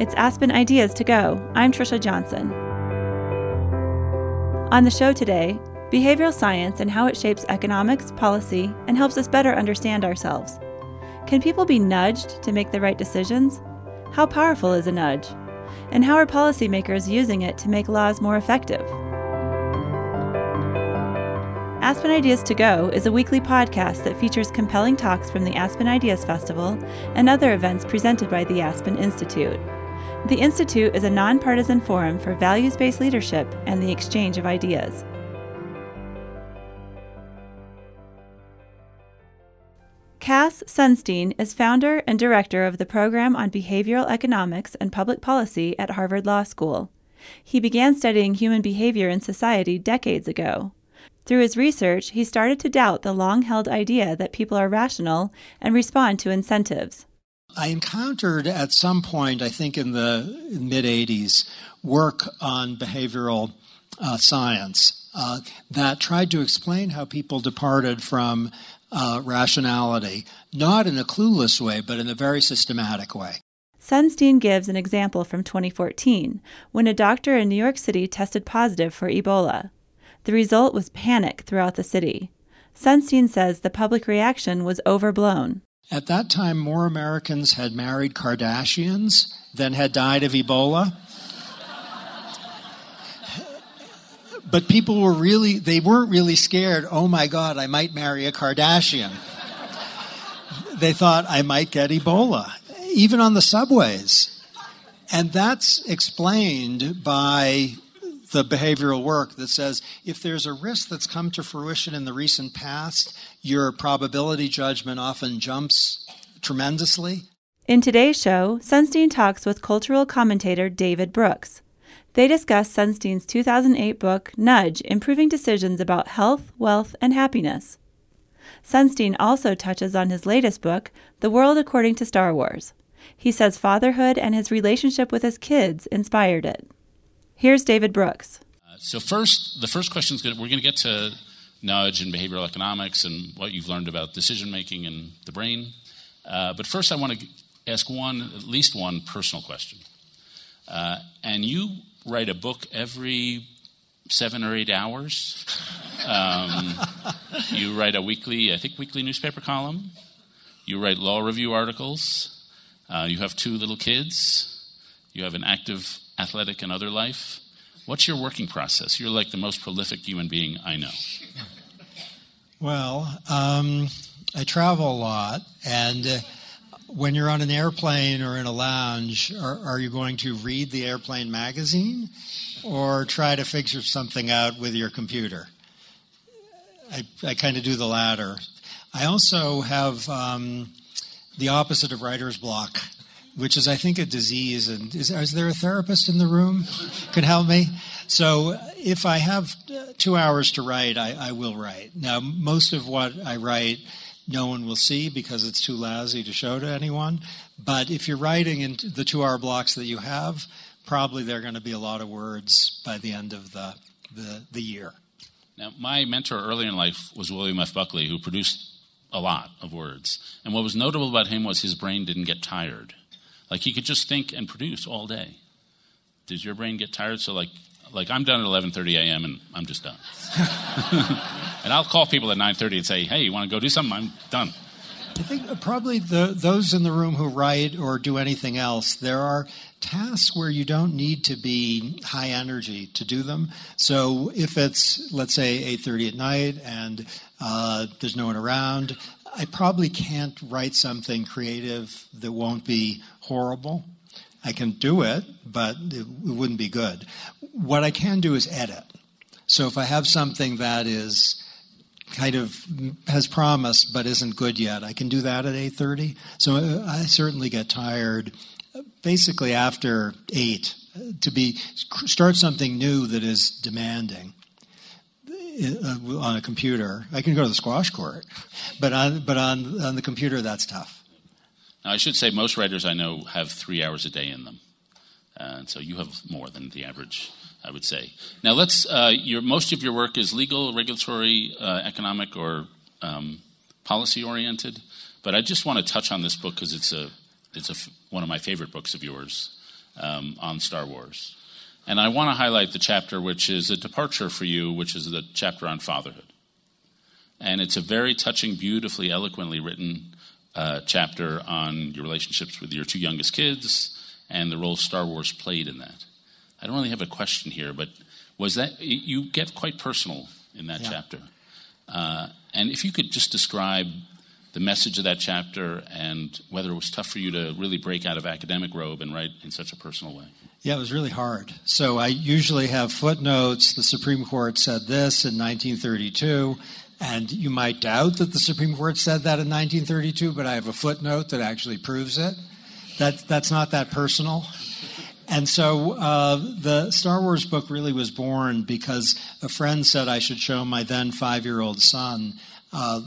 It's Aspen Ideas to Go. I'm Trisha Johnson. On the show today, behavioral science and how it shapes economics, policy, and helps us better understand ourselves. Can people be nudged to make the right decisions? How powerful is a nudge? And how are policymakers using it to make laws more effective? Aspen Ideas to Go is a weekly podcast that features compelling talks from the Aspen Ideas Festival and other events presented by the Aspen Institute. The Institute is a nonpartisan forum for values based leadership and the exchange of ideas. Cass Sunstein is founder and director of the program on behavioral economics and public policy at Harvard Law School. He began studying human behavior in society decades ago. Through his research, he started to doubt the long held idea that people are rational and respond to incentives. I encountered at some point, I think in the mid 80s, work on behavioral uh, science uh, that tried to explain how people departed from uh, rationality, not in a clueless way, but in a very systematic way. Sunstein gives an example from 2014 when a doctor in New York City tested positive for Ebola. The result was panic throughout the city. Sunstein says the public reaction was overblown. At that time, more Americans had married Kardashians than had died of Ebola. but people were really, they weren't really scared, oh my God, I might marry a Kardashian. they thought I might get Ebola, even on the subways. And that's explained by the behavioral work that says if there's a risk that's come to fruition in the recent past, your probability judgment often jumps tremendously. In today's show, Sunstein talks with cultural commentator David Brooks. They discuss Sunstein's 2008 book, Nudge Improving Decisions About Health, Wealth, and Happiness. Sunstein also touches on his latest book, The World According to Star Wars. He says fatherhood and his relationship with his kids inspired it. Here's David Brooks. Uh, so, first, the first question is we're going to get to nudge and behavioral economics and what you've learned about decision making and the brain. Uh, but first, I want to ask one, at least one personal question. Uh, and you write a book every seven or eight hours. Um, you write a weekly, I think, weekly newspaper column. You write law review articles. Uh, you have two little kids. You have an active athletic and other life. What's your working process? You're like the most prolific human being I know. Well, um, I travel a lot, and uh, when you're on an airplane or in a lounge, are, are, you going to read the airplane magazine or try to figure something out with your computer? I, I kind of do the latter. I also have um, the opposite of writer's block which is, I think, a disease. And is, is there a therapist in the room could help me? So uh, if I have uh, two hours to write, I, I will write. Now, most of what I write, no one will see because it's too lousy to show to anyone. But if you're writing in the two-hour blocks that you have, probably there are going to be a lot of words by the end of the, the, the year. Now, my mentor early in life was William F. Buckley, who produced a lot of words. And what was notable about him was his brain didn't get tired. Like he could just think and produce all day. Does your brain get tired? So like like I'm done at 11:30 a.m. and I'm just done. and I'll call people at 9:30 and say, "Hey, you want to go do something?" I'm done. I think probably the, those in the room who write or do anything else, there are tasks where you don't need to be high energy to do them. So if it's let's say 8:30 at night and uh, there's no one around, I probably can't write something creative that won't be horrible. I can do it, but it, wouldn't be good. What I can do is edit. So if I have something that is kind of has promise but isn't good yet, I can do that at 8:30. So uh, I certainly get tired basically after 8 to be start something new that is demanding uh, on a computer. I can go to the squash court, but on but on on the computer that's tough. Now, I should say most writers I know have three hours a day in them, and so you have more than the average, I would say. Now, let's. Uh, your most of your work is legal, regulatory, uh, economic, or um, policy oriented. But I just want to touch on this book because it's a it's a, one of my favorite books of yours. um, on Star Wars. And I want to highlight the chapter which is a departure for you, which is the chapter on fatherhood. And it's a very touching, beautifully, eloquently written uh, chapter on your relationships with your two youngest kids and the role Star Wars played in that. I don't really have a question here, but was that you get quite personal in that yeah. chapter? Uh, and if you could just describe the message of that chapter and whether it was tough for you to really break out of academic robe and write in such a personal way. Yeah, it was really hard. So I usually have footnotes. The Supreme Court said this in 1932. And you might doubt that the Supreme Court said that in 1932, but I have a footnote that actually proves it. That, that's not that personal. And so uh, the Star Wars book really was born because a friend said I should show my then five year old son uh,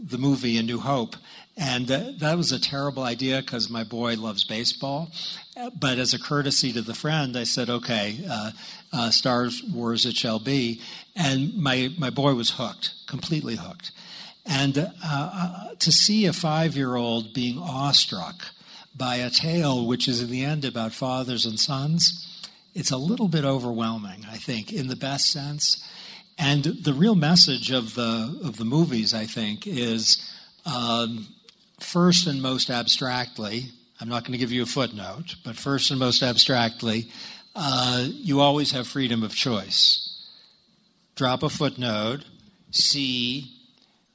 the movie A New Hope. And uh, that was a terrible idea because my boy loves baseball. But as a courtesy to the friend, I said, okay, uh, uh, Star Wars it shall be. And my, my boy was hooked, completely hooked. And uh, uh, to see a five year old being awestruck by a tale which is in the end about fathers and sons, it's a little bit overwhelming, I think, in the best sense. And the real message of the, of the movies, I think, is um, first and most abstractly, I'm not going to give you a footnote, but first and most abstractly, uh, you always have freedom of choice. Drop a footnote, see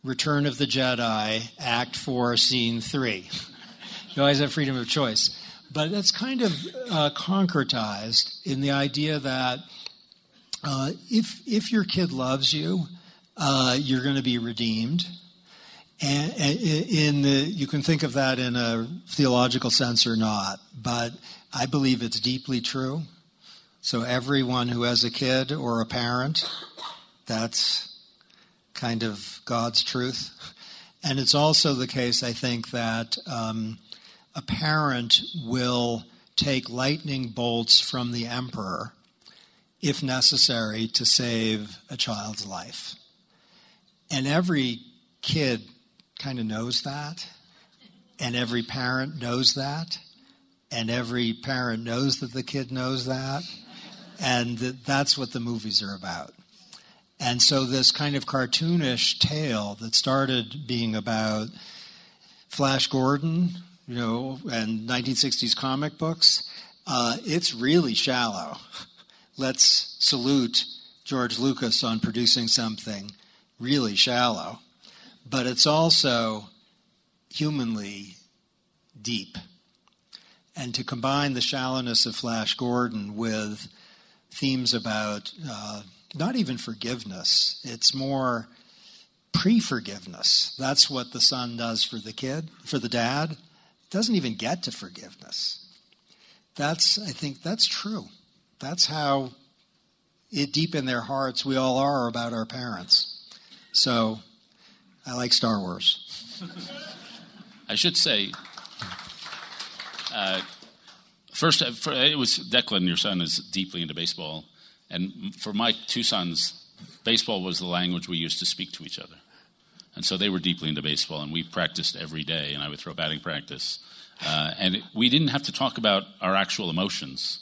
Return of the Jedi, Act 4, Scene 3. you always have freedom of choice. But that's kind of uh, concretized in the idea that uh, if, if your kid loves you, uh, you're going to be redeemed. And in the, you can think of that in a theological sense or not, but I believe it's deeply true. So everyone who has a kid or a parent, that's kind of God's truth. And it's also the case, I think, that um, a parent will take lightning bolts from the emperor if necessary to save a child's life. And every kid kind of knows that, and every parent knows that, and every parent knows that the kid knows that. And that's what the movies are about. And so, this kind of cartoonish tale that started being about Flash Gordon, you know, and 1960s comic books, uh, it's really shallow. Let's salute George Lucas on producing something really shallow, but it's also humanly deep. And to combine the shallowness of Flash Gordon with themes about uh, not even forgiveness, it's more pre forgiveness. That's what the son does for the kid, for the dad. It doesn't even get to forgiveness. That's, I think, that's true. That's how it, deep in their hearts we all are about our parents. So I like Star Wars. I should say, uh, first, uh, it was Declan, your son, is deeply into baseball. And for my two sons, baseball was the language we used to speak to each other. And so they were deeply into baseball, and we practiced every day, and I would throw batting practice. Uh, and it, we didn't have to talk about our actual emotions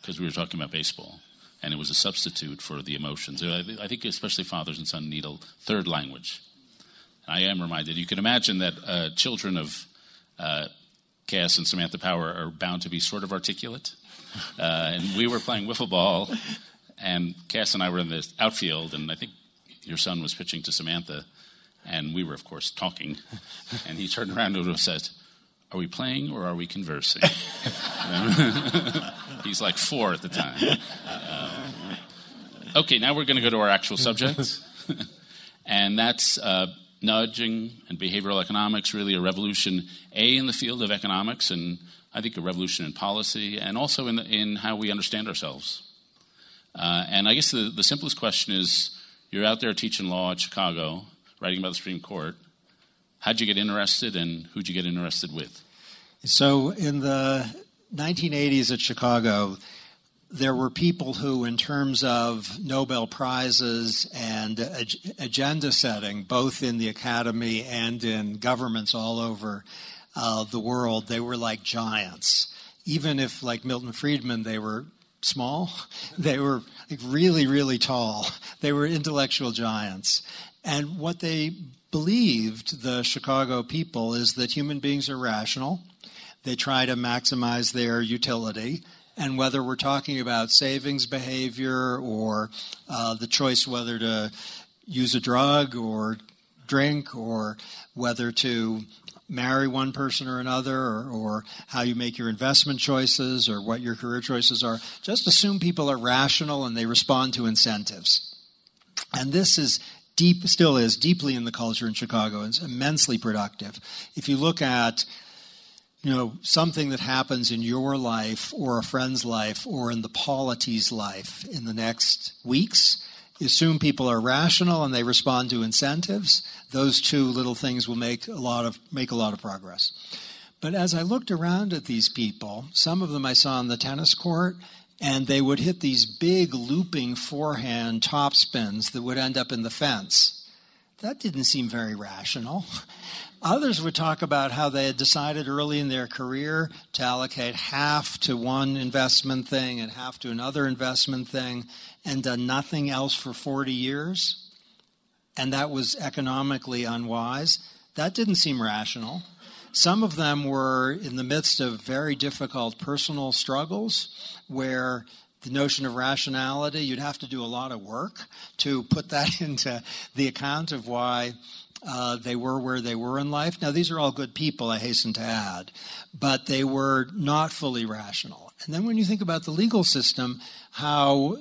because we were talking about baseball. And it was a substitute for the emotions. I think especially fathers and sons need a third language. I am reminded. You can imagine that uh, children of uh, Cass and Samantha Power are bound to be sort of articulate. Uh, and we were playing wiffle ball, and Cass and I were in the outfield, and I think your son was pitching to Samantha, and we were, of course, talking. And he turned around and said, Are we playing or are we conversing? He's like four at the time. Uh, okay, now we're going to go to our actual subject, and that's uh, nudging and behavioral economics, really a revolution, A, in the field of economics, and I think a revolution in policy, and also in, the, in how we understand ourselves. Uh, and I guess the, the simplest question is you're out there teaching law at Chicago, writing about the Supreme Court. How'd you get interested, and who'd you get interested with? So, in the 1980s at Chicago, there were people who, in terms of Nobel Prizes and ag- agenda setting, both in the academy and in governments all over uh, the world, they were like giants even if, like Milton Friedman, they were small, they were like really, really tall. They were intellectual giants. And what they believed, the Chicago people, is that human beings are rational. They try to maximize their utility. And whether we're talking about savings behavior or uh, the choice whether to use a drug or drink or whether to marry one person or another or, or, how you make your investment choices or what your career choices are. Just assume people are rational and they respond to incentives. And this is deep, still is deeply in the culture in Chicago. It's immensely productive. If you look at you know, something that happens in your life or a friend's life or in the polity's life in the next weeks, assume people are rational and they respond to incentives, those two little things will make a lot of make a lot of progress. But as I looked around at these people, some of them I saw on the tennis court, and they would hit these big looping forehand top spins that would end up in the fence. That didn't seem very rational. Others would talk about how they had decided early in their career to allocate half to one investment thing and half to another investment thing and done nothing else for 40 years. And that was economically unwise. That didn't seem rational. Some of them were in the midst of very difficult personal struggles where the notion of rationality, you'd have to do a lot of work to put that into the account of why uh, they were where they were in life. Now, these are all good people, I hasten to add, but they were not fully rational. And then when you think about the legal system, how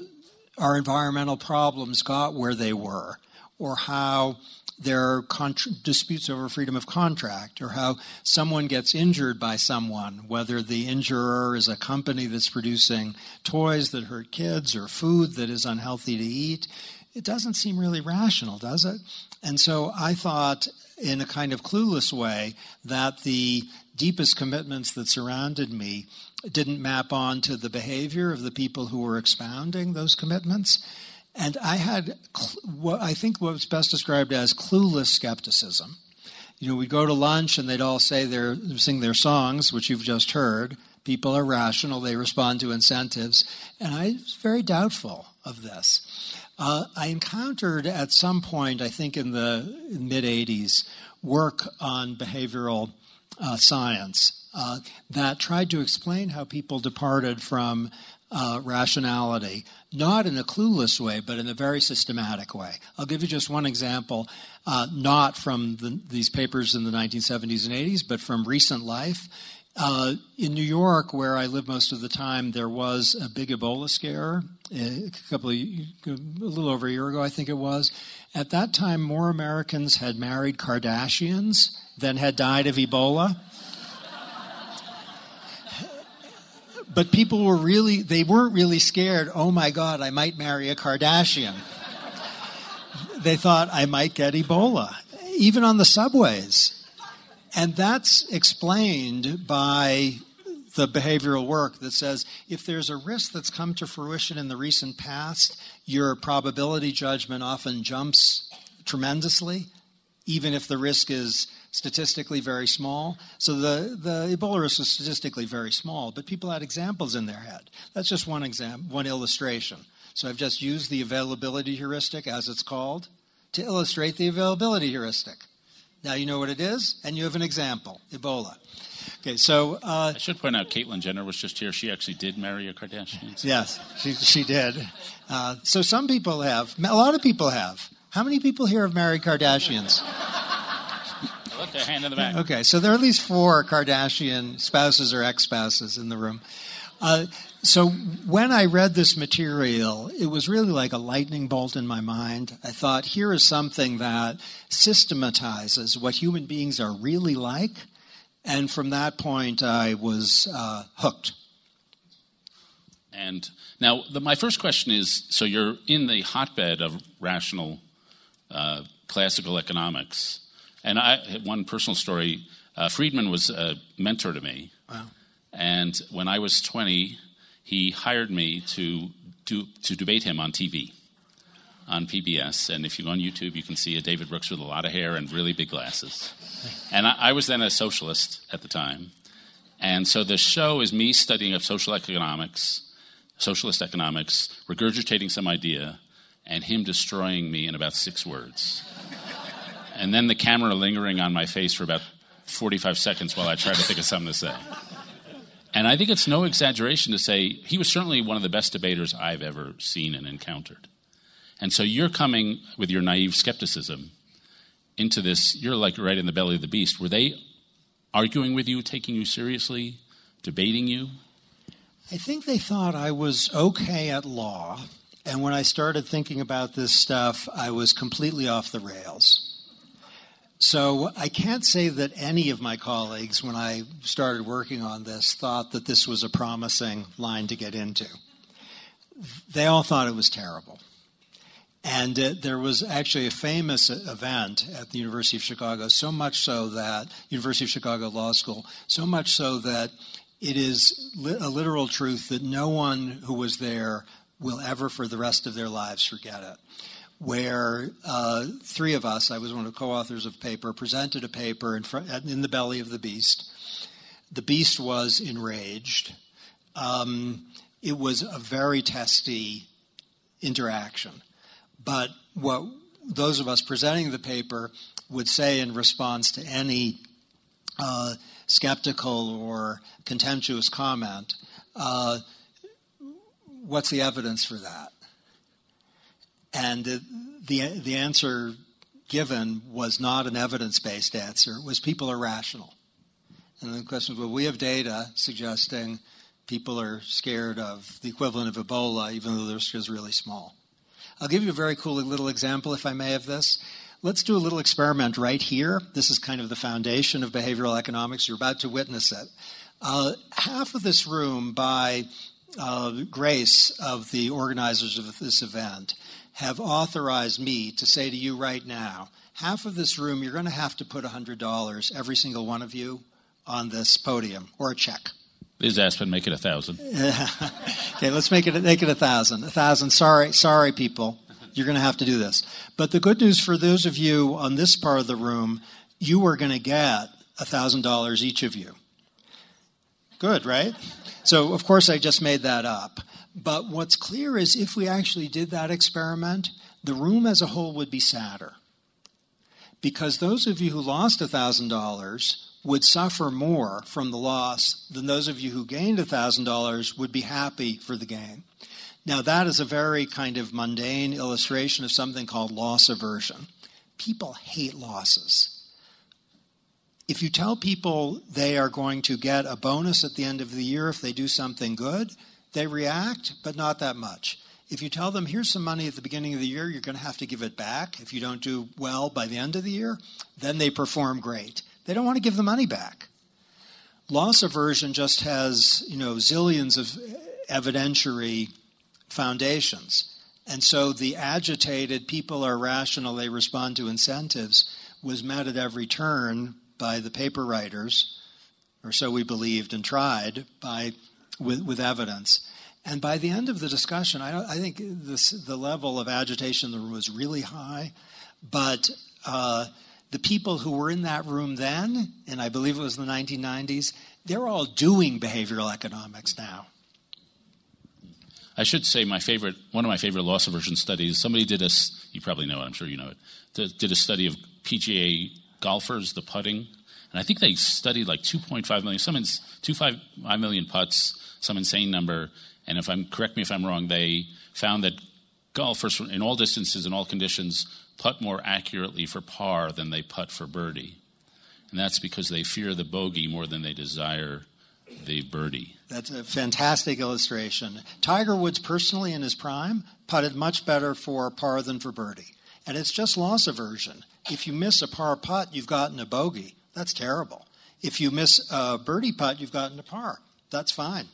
our environmental problems got where they were, or how there are contra- disputes over freedom of contract, or how someone gets injured by someone, whether the injurer is a company that's producing toys that hurt kids or food that is unhealthy to eat. It doesn't seem really rational, does it? And so I thought, in a kind of clueless way, that the deepest commitments that surrounded me didn't map on to the behavior of the people who were expounding those commitments. And I had what I think was best described as clueless skepticism. You know, we'd go to lunch and they'd all say their sing their songs, which you've just heard. People are rational; they respond to incentives, and I was very doubtful of this. Uh, I encountered at some point, I think in the mid '80s, work on behavioral uh, science uh, that tried to explain how people departed from uh, rationality, not in a clueless way, but in a very systematic way. I'll give you just one example, uh, not from the, these papers in the 1970s and 80s, but from recent life. Uh, in New York, where I live most of the time, there was a big Ebola scare a couple of, a little over a year ago, I think it was. At that time, more Americans had married Kardashians than had died of Ebola. but people were really, they weren't really scared, oh my God, I might marry a Kardashian. they thought I might get Ebola, even on the subways. And that's explained by the behavioral work that says if there's a risk that's come to fruition in the recent past, your probability judgment often jumps tremendously, even if the risk is statistically very small. So the, the Ebola risk was statistically very small, but people had examples in their head. That's just one example, one illustration. So I've just used the availability heuristic, as it's called, to illustrate the availability heuristic. Now you know what it is, and you have an example Ebola. Okay, so. Uh, I should point out Caitlyn Jenner was just here. She actually did marry a Kardashian. Yes, she, she did. Uh, so some people have, a lot of people have. How many people here have married Kardashians? Look, a hand in the back. Okay, so there are at least four Kardashian spouses or ex spouses in the room. Uh, so when I read this material, it was really like a lightning bolt in my mind. I thought, here is something that systematizes what human beings are really like. And from that point, I was uh, hooked. And now, the, my first question is so you're in the hotbed of rational uh, classical economics. And I, one personal story uh, Friedman was a mentor to me. Wow. And when I was 20, he hired me to, to, to debate him on TV, on PBS. And if you go on YouTube, you can see a David Brooks with a lot of hair and really big glasses. And I, I was then a socialist at the time. And so the show is me studying up social economics, socialist economics, regurgitating some idea, and him destroying me in about six words. and then the camera lingering on my face for about 45 seconds while I try to think of something to say. And I think it's no exaggeration to say he was certainly one of the best debaters I've ever seen and encountered. And so you're coming with your naive skepticism into this, you're like right in the belly of the beast. Were they arguing with you, taking you seriously, debating you? I think they thought I was okay at law. And when I started thinking about this stuff, I was completely off the rails. So I can't say that any of my colleagues, when I started working on this, thought that this was a promising line to get into. They all thought it was terrible. And uh, there was actually a famous event at the University of Chicago, so much so that, University of Chicago Law School, so much so that it is li- a literal truth that no one who was there will ever, for the rest of their lives, forget it. Where uh, three of us, I was one of the co authors of the paper, presented a paper in, front, in the belly of the beast. The beast was enraged. Um, it was a very testy interaction. But what those of us presenting the paper would say in response to any uh, skeptical or contemptuous comment, uh, what's the evidence for that? And the, the, answer given was not an evidence based answer, it was people are rational. And the question was, well, we have data suggesting people are scared of the equivalent of Ebola, even though the risk is really small. I'll give you a very cool little example, if I may, of this. Let's do a little experiment right here. This is kind of the foundation of behavioral economics. You're about to witness it. Uh, half of this room, by uh, grace of the organizers of this event, have authorized me to say to you right now half of this room, you're going to have to put $100, every single one of you, on this podium, or a check. Liz Aspen, make it a thousand. okay, let's make it make it a thousand. A thousand. Sorry, sorry, people. You're going to have to do this. But the good news for those of you on this part of the room, you are going to get a thousand dollars each of you. Good, right? So of course I just made that up. But what's clear is if we actually did that experiment, the room as a whole would be sadder. Because those of you who lost $1,000 would suffer more from the loss than those of you who gained $1,000 would be happy for the gain. Now, that is a very kind of mundane illustration of something called loss aversion. People hate losses. If you tell people they are going to get a bonus at the end of the year if they do something good, they react, but not that much. If you tell them, here's some money at the beginning of the year, you're going to have to give it back if you don't do well by the end of the year, then they perform great. They don't want to give the money back. Loss aversion just has, you know, zillions of evidentiary foundations. And so the agitated people are rational, they respond to incentives, was met at every turn by the paper writers, or so we believed and tried, by with, with evidence. And by the end of the discussion, I, I think this, the level of agitation in the room was really high, but uh, the people who were in that room then, and I believe it was the 1990s, they're all doing behavioral economics now. I should say my favorite, one of my favorite loss aversion studies. Somebody did a, you probably know it. I'm sure you know it. Did a study of PGA golfers, the putting, and I think they studied like 2.5 million, some 2.5 million putts, some insane number. And if I'm correct me if I'm wrong, they found that golfers in all distances and all conditions putt more accurately for par than they putt for birdie. And that's because they fear the bogey more than they desire the birdie. That's a fantastic illustration. Tiger Woods, personally, in his prime, putted much better for par than for birdie. And it's just loss aversion. If you miss a par putt, you've gotten a bogey. That's terrible. If you miss a birdie putt, you've gotten a par. That's fine.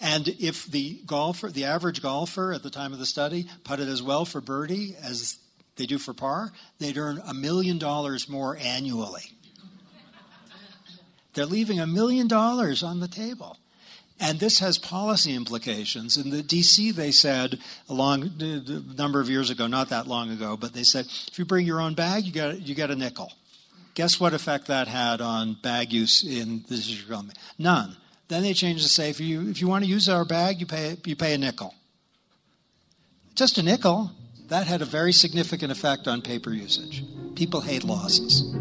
And if the golfer, the average golfer at the time of the study, putted as well for birdie as they do for par, they'd earn a million dollars more annually. They're leaving a million dollars on the table. And this has policy implications. In the DC, they said a long a number of years ago, not that long ago, but they said if you bring your own bag, you get you get a nickel. Guess what effect that had on bag use in the District of Columbia? None. Then they changed to say if you if you want to use our bag, you pay you pay a nickel. Just a nickel. That had a very significant effect on paper usage. People hate losses.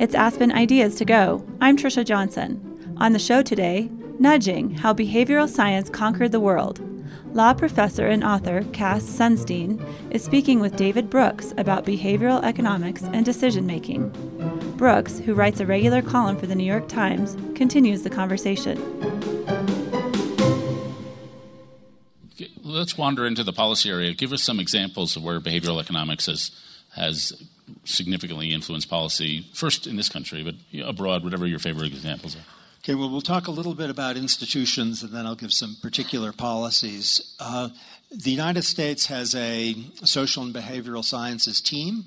It's Aspen Ideas to Go. I'm Trisha Johnson. On the show today, Nudging How Behavioral Science Conquered the World. Law professor and author Cass Sunstein is speaking with David Brooks about behavioral economics and decision making. Brooks, who writes a regular column for the New York Times, continues the conversation. Let's wander into the policy area. Give us some examples of where behavioral economics has has significantly influenced policy, first in this country, but abroad, whatever your favorite examples are. Okay, well, we'll talk a little bit about institutions and then I'll give some particular policies. Uh, the United States has a social and behavioral sciences team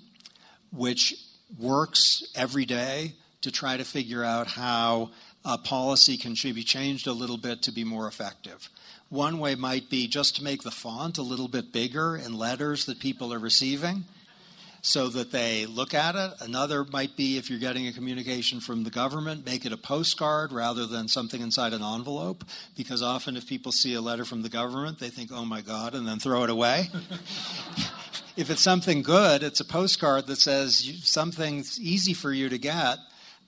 which works every day to try to figure out how a policy can be changed a little bit to be more effective. One way might be just to make the font a little bit bigger in letters that people are receiving so that they look at it. Another might be if you're getting a communication from the government, make it a postcard rather than something inside an envelope, because often if people see a letter from the government, they think, oh my God, and then throw it away. if it's something good, it's a postcard that says something's easy for you to get.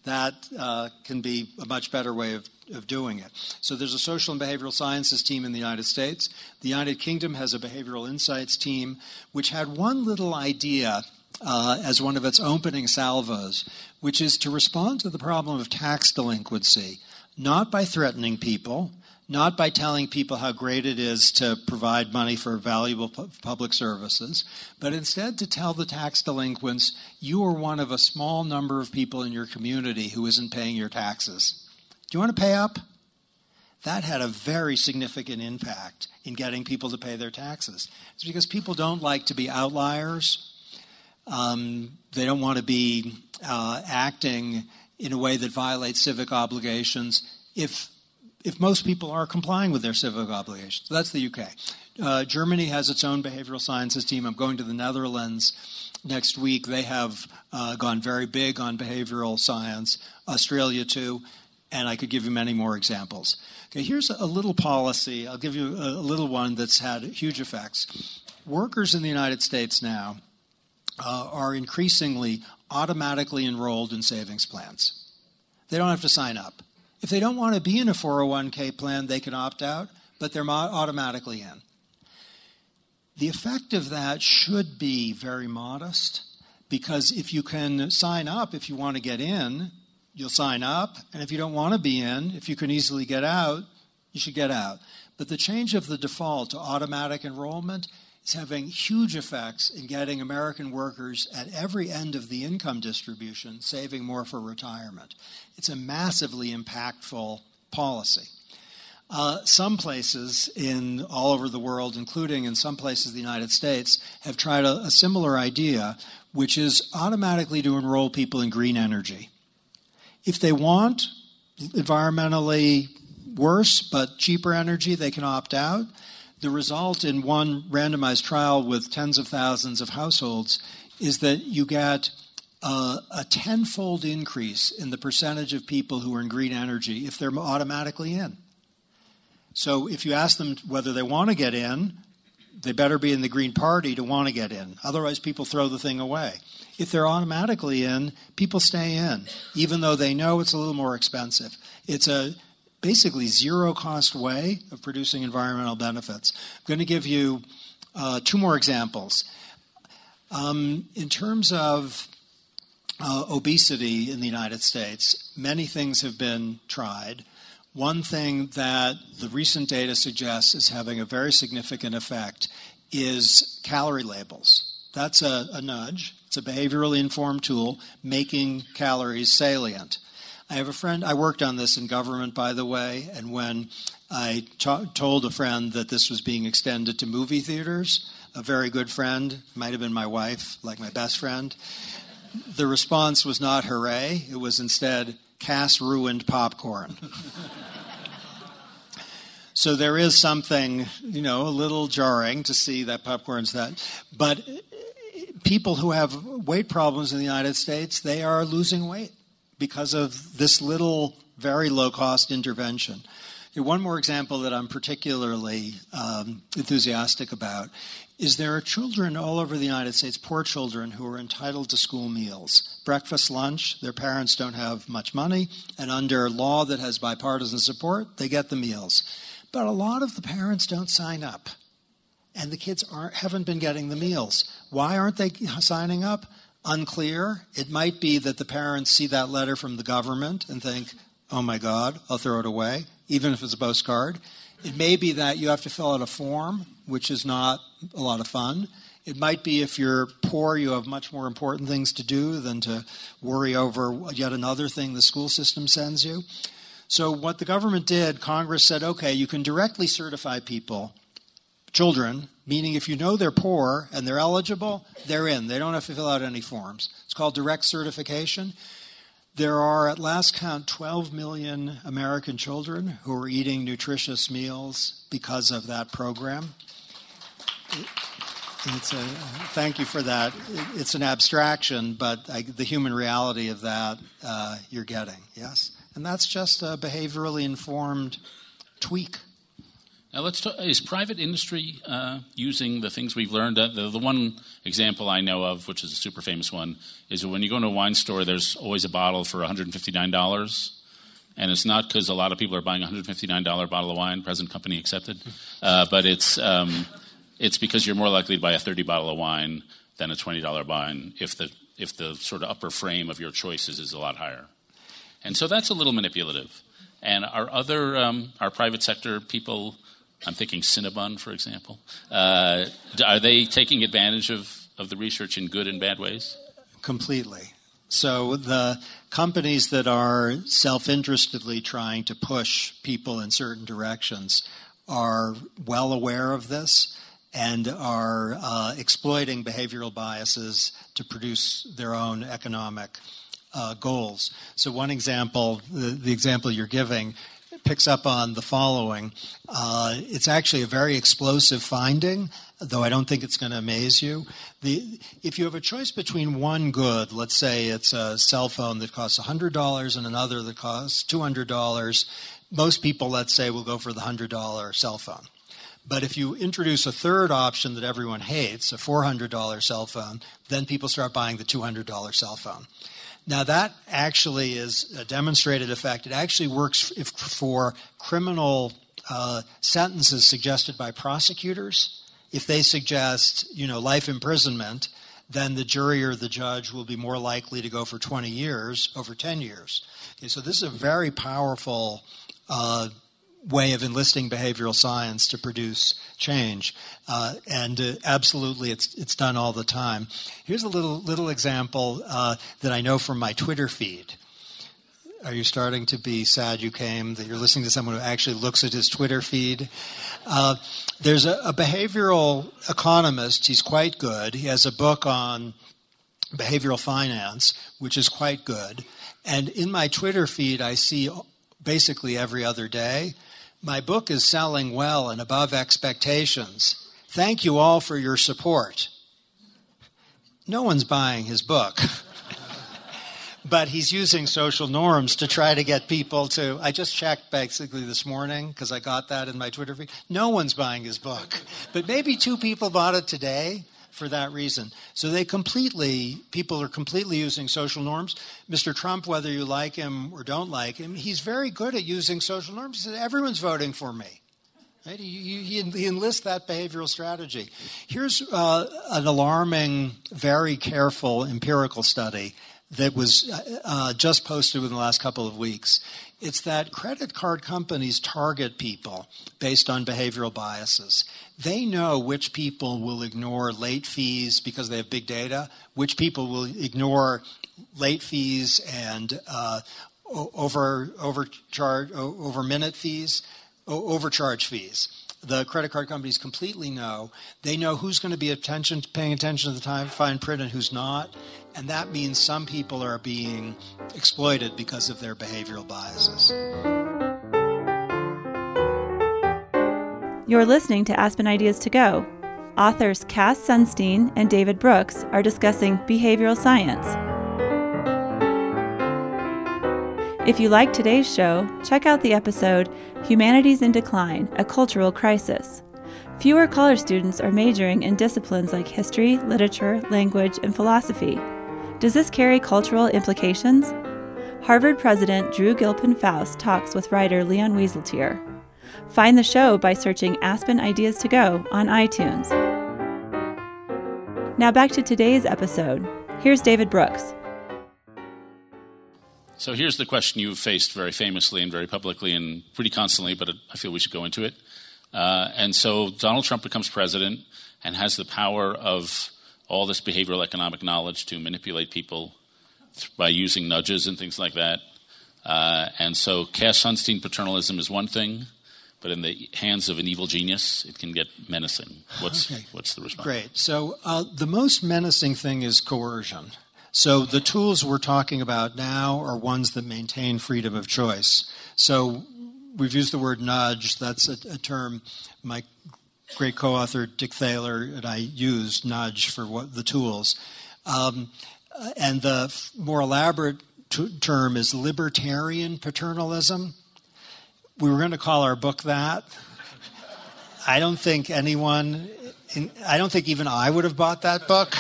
That uh, can be a much better way of of doing it. So there's a social and behavioral sciences team in the United States. The United Kingdom has a behavioral insights team, which had one little idea uh, as one of its opening salvos, which is to respond to the problem of tax delinquency, not by threatening people, not by telling people how great it is to provide money for valuable public services, but instead to tell the tax delinquents you are one of a small number of people in your community who isn't paying your taxes. Do you want to pay up? That had a very significant impact in getting people to pay their taxes. It's because people don't like to be outliers um, they don't want to be uh, acting in a way that violates civic obligations if if most people are complying with their civic obligations. That's the UK. Uh, Germany has its own behavioral sciences team. I'm going to the Netherlands next week. They have uh, gone very big on behavioral science. Australia too, and I could give you many more examples. Okay, here's a little policy. I'll give you a little one that's had huge effects. Workers in the United States now uh, are increasingly automatically enrolled in savings plans. They don't have to sign up. If they don't want to be in a 401k plan, they can opt out, but they're automatically in. The effect of that should be very modest because if you can sign up if you want to get in, you'll sign up. And if you don't want to be in, if you can easily get out, you should get out. But the change of the default to automatic enrollment is having huge effects in getting American workers at every end of the income distribution saving more for retirement. It's a massively impactful policy. Uh, some places in all over the world, including in some places the United States, have tried a, a similar idea, which is automatically to enroll people in green energy. If they want environmentally worse but cheaper energy, they can opt out. The result in one randomized trial with tens of thousands of households is that you get a, a tenfold increase in the percentage of people who are in green energy if they're automatically in. So if you ask them whether they want to get in, they better be in the Green Party to want to get in. Otherwise, people throw the thing away. If they're automatically in, people stay in, even though they know it's a little more expensive. It's a basically zero cost way of producing environmental benefits. I'm going to give you uh, two more examples. Um, in terms of uh, obesity in the United States, many things have been tried. One thing that the recent data suggests is having a very significant effect is calorie labels. That's a, a nudge. It's a behaviorally informed tool making calories salient. I have a friend, I worked on this in government, by the way, and when I t- told a friend that this was being extended to movie theaters, a very good friend, might have been my wife, like my best friend, the response was not hooray, it was instead Cass ruined popcorn. so there is something, you know, a little jarring to see that popcorn's that. But people who have weight problems in the United States, they are losing weight because of this little, very low cost intervention. One more example that I'm particularly um, enthusiastic about is there are children all over the United States, poor children, who are entitled to school meals. Breakfast, lunch, their parents don't have much money, and under law that has bipartisan support, they get the meals. But a lot of the parents don't sign up, and the kids aren't, haven't been getting the meals. Why aren't they signing up? Unclear. It might be that the parents see that letter from the government and think, oh my God, I'll throw it away even if it's a postcard. It may be that you have to fill out a form, which is not a lot of fun. It might be if you're poor, you have much more important things to do than to worry over yet another thing the school system sends you. So, what the government did, Congress said, okay, you can directly certify people, children, meaning if you know they're poor and they're eligible, they're in. They don't have to fill out any forms. It's called direct certification. There are, at last count, 12 million American children who are eating nutritious meals because of that program. It's a, thank you for that. It's an abstraction, but I, the human reality of that uh, you're getting, yes? And that's just a behaviorally informed tweak now let's talk. Is private industry uh, using the things we've learned? Uh, the, the, one example I know of, which is a super famous one, is when you go into a wine store, there's always a bottle for $159. And it's not because a lot of people are buying a $159 bottle of wine, present company accepted, uh, but it's, um, it's because you're more likely to buy a 30 bottle of wine than a $20 wine if the, if the sort of upper frame of your choices is a lot higher. And so that's a little manipulative. And our other, um, our private sector people I'm thinking Cinnabon, for example. Uh, are they taking advantage of, of the research in good and bad ways? Completely. So the companies that are self interestedly trying to push people in certain directions are well aware of this and are uh, exploiting behavioral biases to produce their own economic uh, goals. So, one example, the, the example you're giving, picks up on the following. Uh, it's actually a very explosive finding, though I don't think it's going to amaze you. The, if you have a choice between one good, let's say it's a cell phone that costs $100 and another that costs $200, most people, let's say, will go for the $100 cell phone. But if you introduce a third option that everyone hates, a $400 cell phone, then people start buying the $200 cell phone. Now, that actually is a demonstrated effect. It actually works if, for criminal uh, sentences suggested by prosecutors. If they suggest, you know, life imprisonment, then the jury or the judge will be more likely to go for 20 years over 10 years. Okay, so this is a very powerful uh, way of enlisting behavioral science to produce change, uh, and uh, absolutely, it's it's done all the time. Here's a little little example uh, that I know from my Twitter feed. Are you starting to be sad you came? That you're listening to someone who actually looks at his Twitter feed? Uh, there's a, a behavioral economist. He's quite good. He has a book on behavioral finance, which is quite good. And in my Twitter feed, I see basically every other day my book is selling well and above expectations. Thank you all for your support. No one's buying his book. but he's using social norms to try to get people to. I just checked basically this morning because I got that in my Twitter feed. No one's buying his book. But maybe two people bought it today for that reason. So they completely, people are completely using social norms. Mr. Trump, whether you like him or don't like him, he's very good at using social norms. He everyone's voting for me. Right? He, he, he, enlists that behavioral strategy. Here's uh, an alarming, very careful empirical study that was uh, uh just posted within the last couple of weeks. It's that credit card companies target people based on behavioral biases. They know which people will ignore late fees because they have big data, which people will ignore late fees and uh, over overcharge over minute fees, overcharge fees. The credit card companies completely know. They know who's going to be attention, paying attention to the time fine print and who's not, and that means some people are being exploited because of their behavioral biases. You're listening to Aspen Ideas to Go. Authors Cass Sunstein and David Brooks are discussing behavioral science. If you like today's show, check out the episode Humanities in Decline A Cultural Crisis. Fewer college students are majoring in disciplines like history, literature, language, and philosophy. Does this carry cultural implications? Harvard President Drew Gilpin Faust talks with writer Leon Wieseltier. Find the show by searching Aspen Ideas to Go on iTunes. Now back to today's episode. Here's David Brooks. So here's the question you've faced very famously and very publicly and pretty constantly, but I feel we should go into it. Uh, and so Donald Trump becomes president and has the power of all this behavioral economic knowledge to manipulate people by using nudges and things like that. Uh, and so Cass Sunstein paternalism is one thing, but in the hands of an evil genius, it can get menacing. What's, okay. what's the response? Great. So uh, the most menacing thing is coercion. So the tools we're talking about now are ones that maintain freedom of choice. So we've used the word nudge. That's a, a term my great co-author Dick Thaler and I used nudge for what the tools. Um, and the more elaborate t- term is libertarian paternalism. We were going to call our book that. I don't think anyone, in, I don't think even I would have bought that book.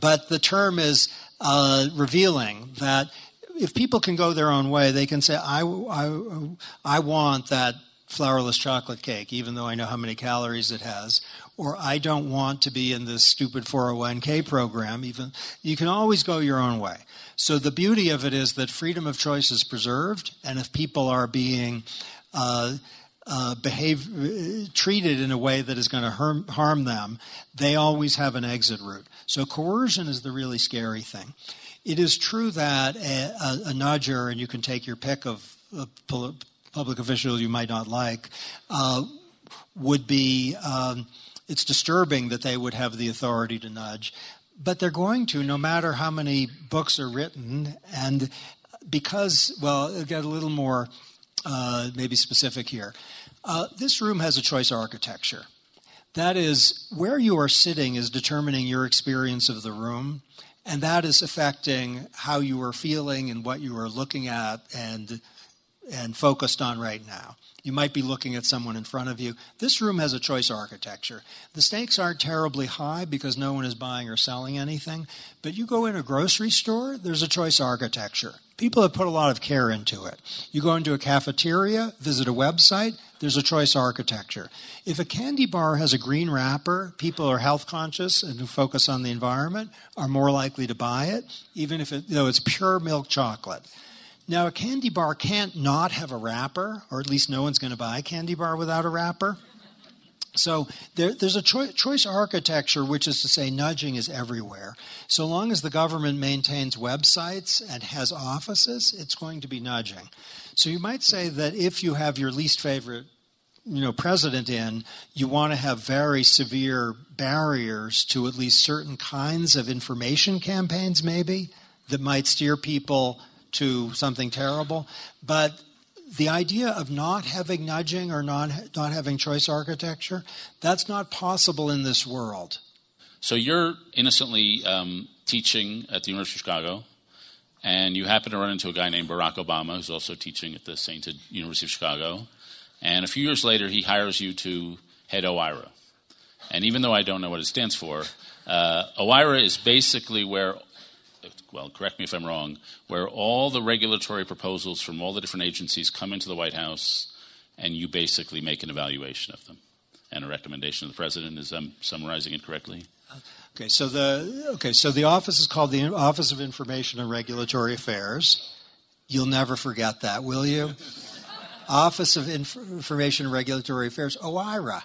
But the term is uh, revealing that if people can go their own way, they can say, I, I, I want that flourless chocolate cake, even though I know how many calories it has, or I don't want to be in this stupid 401k program. Even you can always go your own way. So the beauty of it is that freedom of choice is preserved, and if people are being uh, uh, behave treated in a way that is going to harm, harm them, they always have an exit route. So coercion is the really scary thing. It is true that a, a, a nudger, and you can take your pick of a public official you might not like, uh, would be. Um, it's disturbing that they would have the authority to nudge, but they're going to, no matter how many books are written, and because well, I'll get a little more uh, maybe specific here. Uh, this room has a choice architecture. That is, where you are sitting is determining your experience of the room, and that is affecting how you are feeling and what you are looking at and and focused on right now. You might be looking at someone in front of you. This room has a choice architecture. The stakes aren't terribly high because no one is buying or selling anything, but you go in a grocery store, there's a choice architecture. People have put a lot of care into it. You go into a cafeteria, visit a website, there's a choice architecture. If a candy bar has a green wrapper, people who are health conscious and who focus on the environment are more likely to buy it, even if it, it's pure milk chocolate. Now, a candy bar can't not have a wrapper, or at least no one's going to buy a candy bar without a wrapper. So there, there's a cho- choice architecture, which is to say, nudging is everywhere. So long as the government maintains websites and has offices, it's going to be nudging. So you might say that if you have your least favorite you know president in you want to have very severe barriers to at least certain kinds of information campaigns maybe that might steer people to something terrible. But the idea of not having nudging or not, not having choice architecture, that's not possible in this world. So you're innocently um, teaching at the University of Chicago, and you happen to run into a guy named Barack Obama, who's also teaching at the Sainted University of Chicago. And a few years later, he hires you to head OIRA. And even though I don't know what it stands for, uh, OIRA is basically where well, correct me if I'm wrong, where all the regulatory proposals from all the different agencies come into the White House and you basically make an evaluation of them and a recommendation of the president. Is I'm summarizing it correctly? Okay, so the okay, so the office is called the Office of Information and Regulatory Affairs. You'll never forget that, will you? office of Inf- Information and Regulatory Affairs, OIRA.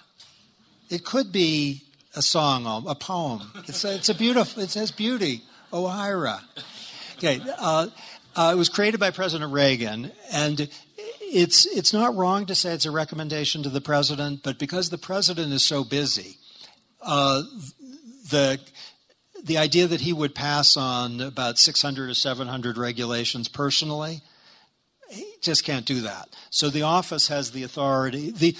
It could be a song, a poem. It's a, it's a beautiful. It has beauty. OIRA. Okay, uh, uh, it was created by President Reagan, and it's it's not wrong to say it's a recommendation to the president, but because the president is so busy, uh, the the idea that he would pass on about 600 or 700 regulations personally just can't do that. So the office has the authority. The,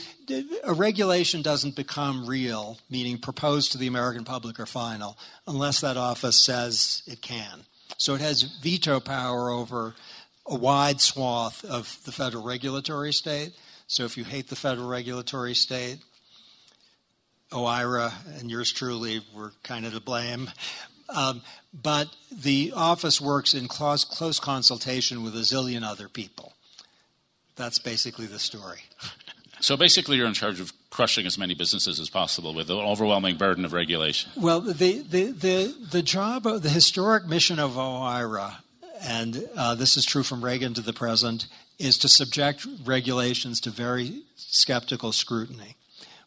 a regulation doesn't become real, meaning proposed to the American public or final, unless that office says it can. So it has veto power over a wide swath of the federal regulatory state. So if you hate the federal regulatory state, OIRA and yours truly were kind of to blame. Um, but the office works in close, close consultation with a zillion other people. That's basically the story. So basically, you're in charge of crushing as many businesses as possible with the overwhelming burden of regulation. Well, the the the, the job, of, the historic mission of OIRA, and uh, this is true from Reagan to the present, is to subject regulations to very skeptical scrutiny,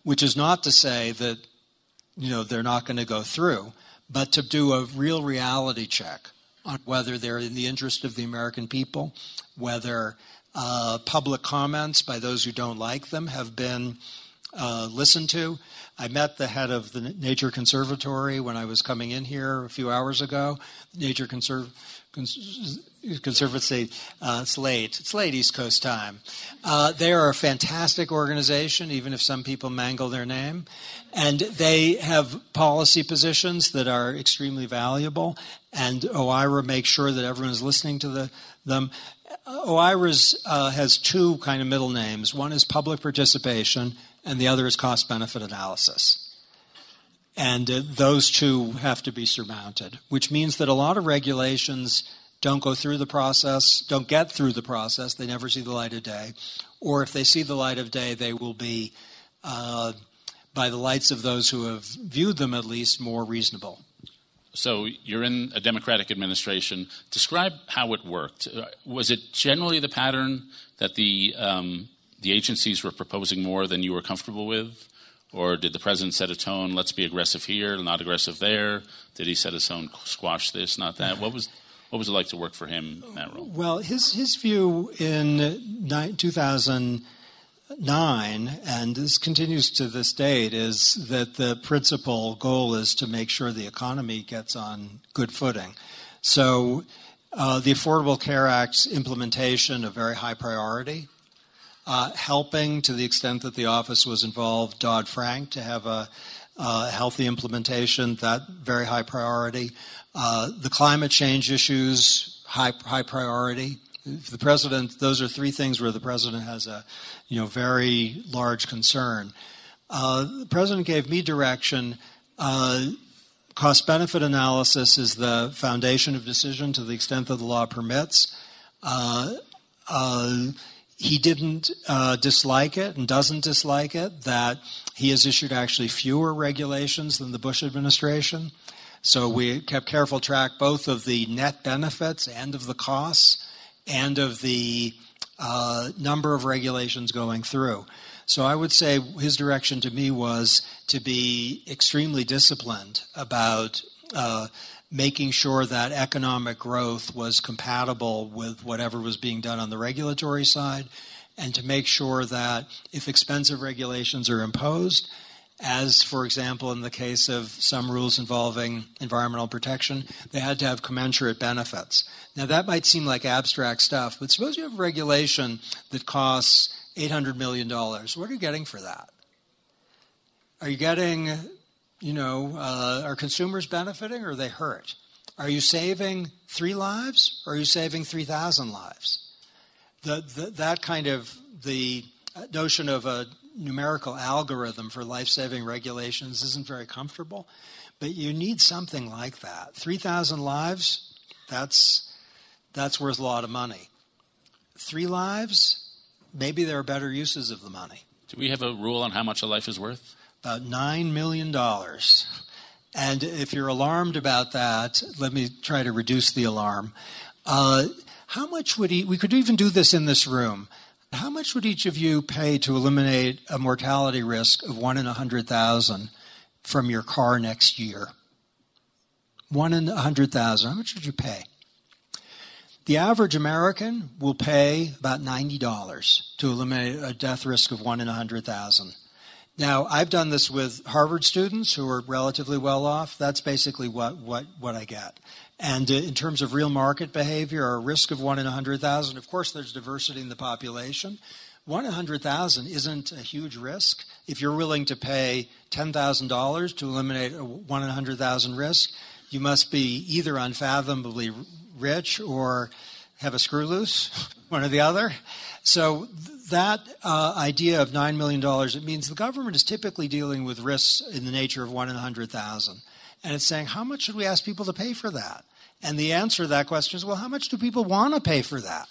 which is not to say that you know they're not going to go through, but to do a real reality check on whether they're in the interest of the American people, whether uh, public comments by those who don't like them have been uh, listened to. I met the head of the Nature Conservatory when I was coming in here a few hours ago. Nature Conserv- Cons- Conservancy, uh, Slate. It's late East Coast time. Uh, they are a fantastic organization, even if some people mangle their name. And they have policy positions that are extremely valuable. And OIRA makes sure that everyone is listening to the, them. OIRA uh, has two kind of middle names. One is public participation, and the other is cost benefit analysis. And uh, those two have to be surmounted, which means that a lot of regulations don't go through the process, don't get through the process, they never see the light of day. Or if they see the light of day, they will be, uh, by the lights of those who have viewed them at least, more reasonable. So you're in a Democratic administration. Describe how it worked. Uh, was it generally the pattern that the um, the agencies were proposing more than you were comfortable with, or did the president set a tone? Let's be aggressive here, not aggressive there. Did he set a tone? Squash this, not that. What was what was it like to work for him in that role? Well, his his view in 2000 nine, and this continues to this date, is that the principal goal is to make sure the economy gets on good footing. So, uh, the Affordable Care Act's implementation a very high priority. Uh, helping to the extent that the office was involved, Dodd Frank to have a uh, healthy implementation, that very high priority. Uh, the climate change issues, high high priority the president, those are three things where the president has a, you know, very large concern. Uh, the president gave me direction. Uh, cost benefit analysis is the foundation of decision to the extent that the law permits. Uh, uh he didn't uh, dislike it and doesn't dislike it that he has issued actually fewer regulations than the Bush administration. So we kept careful track both of the net benefits and of the costs and of the uh, number of regulations going through. So I would say his direction to me was to be extremely disciplined about uh, making sure that economic growth was compatible with whatever was being done on the regulatory side, and to make sure that if expensive regulations are imposed, as, for example, in the case of some rules involving environmental protection, they had to have commensurate benefits. Now, that might seem like abstract stuff, but suppose you have regulation that costs $800 million. What are you getting for that? Are you getting, you know, uh, are consumers benefiting or are they hurt? Are you saving three lives or are you saving 3,000 lives? The, the, that kind of the notion of a numerical algorithm for life saving regulations isn't very comfortable, but you need something like that. 3,000 lives, that's, that's worth a lot of money. Three lives, maybe there are better uses of the money. Do we have a rule on how much a life is worth? About $9 million. And if you're alarmed about that, let me try to reduce the alarm. Uh, how much would he, we could even do this in this room. How much would each of you pay to eliminate a mortality risk of one in a hundred thousand from your car next year? One in a hundred thousand. How much would you pay? The average American will pay about $90 to eliminate a death risk of one in a hundred thousand. Now, I've done this with Harvard students who are relatively well off. That's basically what, what, what I get. And uh, in terms of real market behavior, or risk of one in 100,000, of course, there's diversity in the population. One in 100,000 isn't a huge risk. If you're willing to pay $10,000 to eliminate a one in 100,000 risk, you must be either unfathomably rich or have a screw loose, one or the other. So that uh, idea of $9 million, it means the government is typically dealing with risks in the nature of one in 100,000. And it's saying, how much should we ask people to pay for that? And the answer to that question is, well, how much do people want to pay for that?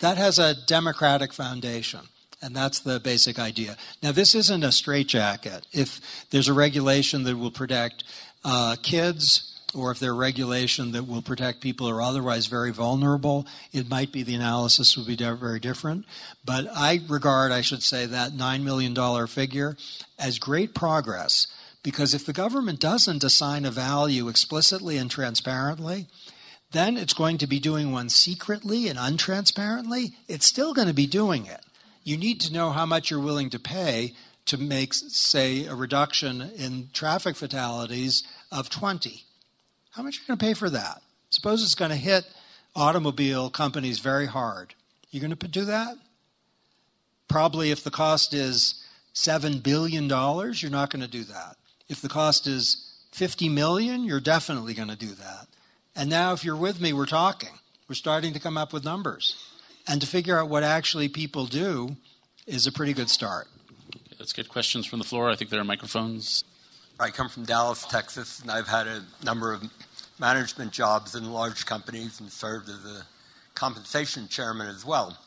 That has a democratic foundation. And that's the basic idea. Now, this isn't a straitjacket. If there's a regulation that will protect uh, kids, or if there's a regulation that will protect people who are otherwise very vulnerable, it might be the analysis would be very different. But I regard, I should say, that $9 million figure as great progress because if the government doesn't assign a value explicitly and transparently, then it's going to be doing one secretly and untransparently. It's still going to be doing it. You need to know how much you're willing to pay to make, say, a reduction in traffic fatalities of 20 how much are you going to pay for that? Suppose it's going to hit automobile companies very hard. You going to do that? Probably if the cost is $7 billion, you're not going to do that. If the cost is 50 million, you're definitely going to do that. And now if you're with me, we're talking. We're starting to come up with numbers. And to figure out what actually people do is a pretty good start. let's get questions from the floor. I think there are microphones. I come from Dallas, Texas, and I've had a number of management jobs in large companies and served as a compensation chairman as well.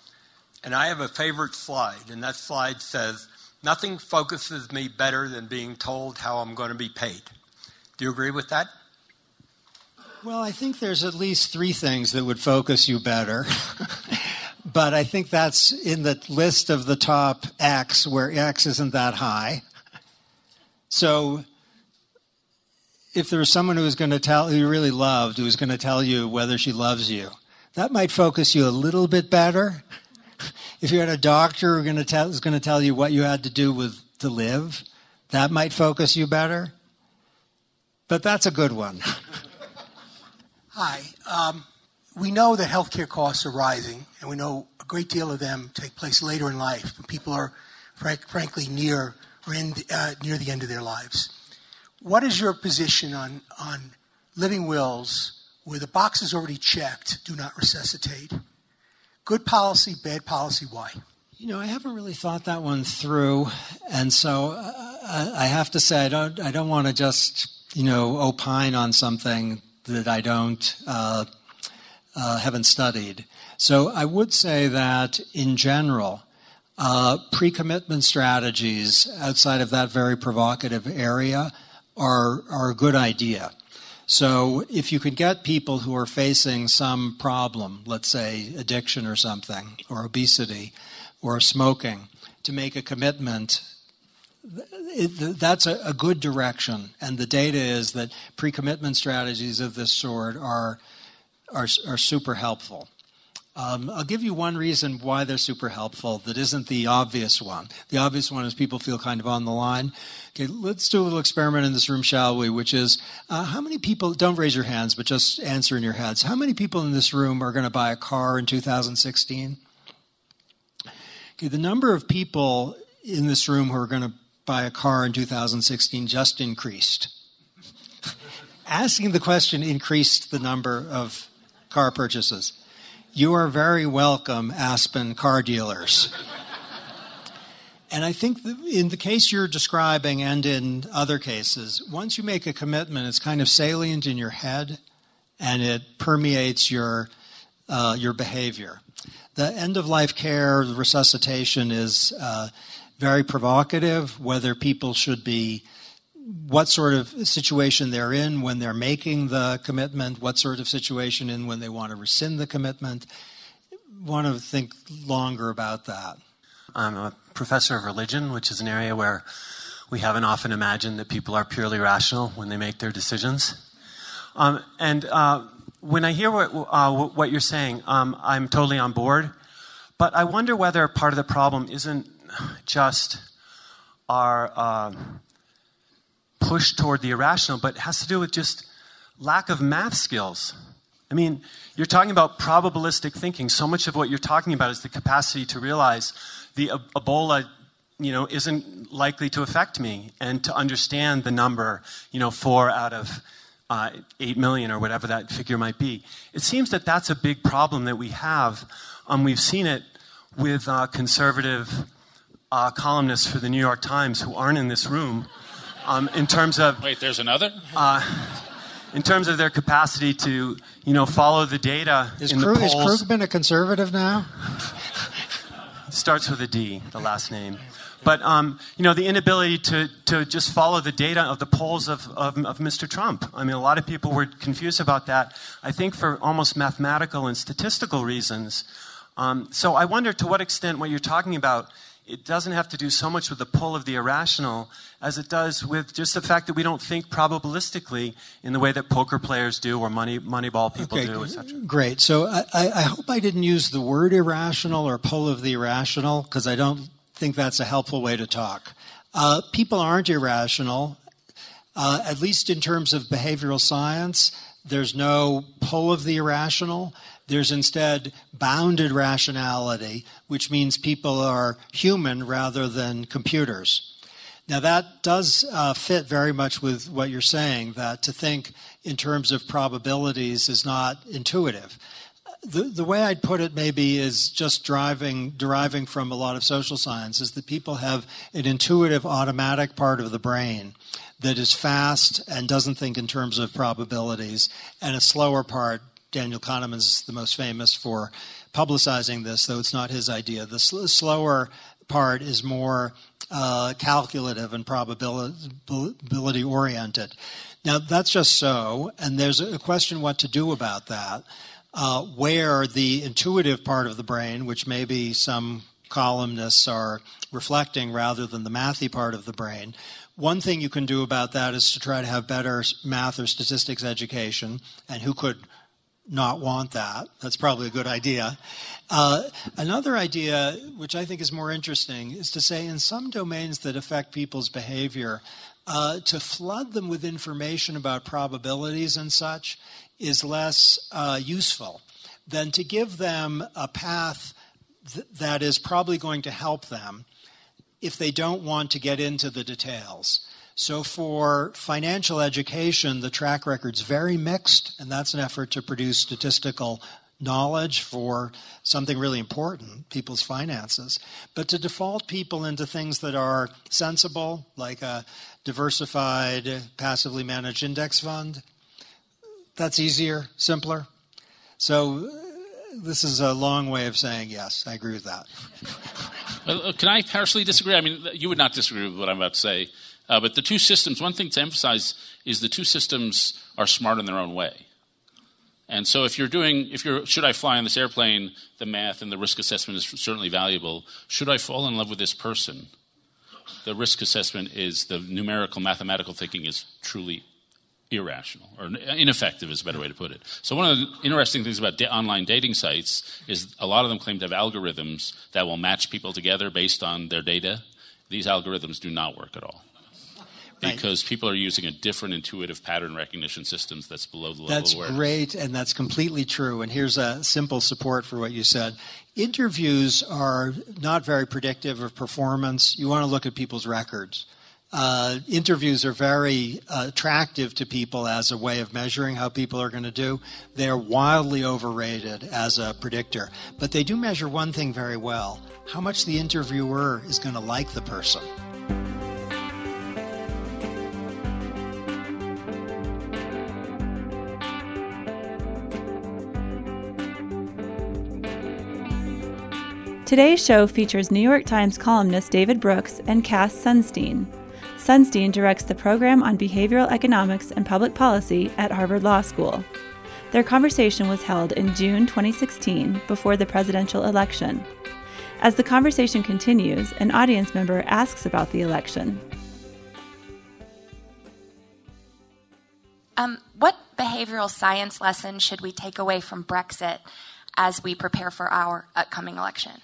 And I have a favorite slide, and that slide says, Nothing focuses me better than being told how I'm going to be paid. Do you agree with that? Well, I think there's at least three things that would focus you better. but I think that's in the list of the top X, where X isn't that high. So if there was someone who was going to tell, who you really loved, who was going to tell you whether she loves you, that might focus you a little bit better. If you had a doctor who going to tell, was going to tell you what you had to do with to live, that might focus you better. But that's a good one. Hi. Um, we know that healthcare costs are rising, and we know a great deal of them take place later in life when people are, frank, frankly, near or in, uh, near the end of their lives. What is your position on, on living wills where the box is already checked, do not resuscitate? Good policy, bad policy, why? You know, I haven't really thought that one through, and so uh, I have to say I don't. I don't want to just you know opine on something that I don't uh, uh, haven't studied. So I would say that in general, uh, pre-commitment strategies outside of that very provocative area are, are a good idea. So if you could get people who are facing some problem, let's say addiction or something, or obesity, or smoking, to make a commitment, it, that's a, a, good direction. And the data is that pre-commitment strategies of this sort are, are, are super helpful. Um, I'll give you one reason why they're super helpful that isn't the obvious one. The obvious one is people feel kind of on the line. Okay, let's do a little experiment in this room, shall we? Which is, uh, how many people, don't raise your hands, but just answer in your heads. How many people in this room are going to buy a car in 2016? Okay, the number of people in this room who are going to buy a car in 2016 just increased. Asking the question increased the number of car purchases. You are very welcome, Aspen car dealers. and I think in the case you're describing and in other cases, once you make a commitment, it's kind of salient in your head and it permeates your, uh, your behavior. The end of life care, resuscitation is uh, very provocative, whether people should be what sort of situation they're in when they're making the commitment, what sort of situation in when they want to rescind the commitment. Want to think longer about that. I'm a professor of religion, which is an area where we haven't often imagined that people are purely rational when they make their decisions. Um, and uh, when I hear what, uh, what you're saying, um, I'm totally on board. But I wonder whether part of the problem isn't just our. Uh, push toward the irrational, but it has to do with just lack of math skills. I mean, you're talking about probabilistic thinking. So much of what you're talking about is the capacity to realize the Ebola, you know, isn't likely to affect me, and to understand the number, you know, four out of uh, 8 million or whatever that figure might be. It seems that that's a big problem that we have. Um, we've seen it with uh, conservative uh, columnists for the New York Times who aren't in this room um, in terms of. Wait, there's another? Uh, in terms of their capacity to, you know, follow the data is in Krug, the polls. Is Krugman a conservative now? Starts with a D, the last name. But um, you know, the inability to, to just follow the data of the polls of, of, of, Mr. Trump. I mean, a lot of people were confused about that. I think for almost mathematical and statistical reasons. Um, so I wonder to what extent what you're talking about it doesn't have to do so much with the pull of the irrational as it does with just the fact that we don't think probabilistically in the way that poker players do or money moneyball people okay, do, etc. Great. So I, I, hope I didn't use the word irrational or pull of the irrational because I don't think that's a helpful way to talk. Uh, people aren't irrational, uh, at least in terms of behavioral science. There's no pull of the irrational. There's instead bounded rationality, which means people are human rather than computers. Now, that does uh, fit very much with what you're saying, that to think in terms of probabilities is not intuitive. The, the way I'd put it maybe is just driving, deriving from a lot of social science is that people have an intuitive automatic part of the brain that is fast and doesn't think in terms of probabilities, and a slower part Daniel Kahneman is the most famous for publicizing this, though it's not his idea. The sl- slower part is more uh, calculative and probability oriented. Now, that's just so, and there's a question what to do about that. Uh, where the intuitive part of the brain, which maybe some columnists are reflecting rather than the mathy part of the brain. One thing you can do about that is to try to have better math or statistics education, and who could not want that. That's probably a good idea. Uh, another idea, which I think is more interesting, is to say in some domains that affect people's behavior, uh, to flood them with information about probabilities and such is less uh, useful than to give them a path th- that is probably going to help them if they don't want to get into the details. So for financial education, the track record's very mixed, and that's an effort to produce statistical knowledge for something really important, people's finances. But to default people into things that are sensible, like a diversified, passively managed index fund, that's easier, simpler. So this is a long way of saying yes, I agree with that. Uh, can I partially disagree? I mean, you would not disagree with what I'm about to say. Uh, but the two systems, one thing to emphasize is the two systems are smart in their own way. And so if you're doing, if you're, should I fly on this airplane, the math and the risk assessment is certainly valuable. Should I fall in love with this person? The risk assessment is, the numerical mathematical thinking is truly irrational or ineffective is a better way to put it. So one of the interesting things about da- online dating sites is a lot of them claim to have algorithms that will match people together based on their data. These algorithms do not work at all because right. people are using a different intuitive pattern recognition systems that's below the level that's of awareness. great and that's completely true and here's a simple support for what you said interviews are not very predictive of performance you want to look at people's records uh, interviews are very uh, attractive to people as a way of measuring how people are going to do. They're wildly overrated as a predictor, but they do measure one thing very well how much the interviewer is going to like the person. Today's show features New York Times columnist David Brooks and Cass Sunstein. Sunstein directs the program on behavioral economics and public policy at Harvard Law School. Their conversation was held in June 2016 before the presidential election. As the conversation continues, an audience member asks about the election. Um, what behavioral science lesson should we take away from Brexit as we prepare for our upcoming election?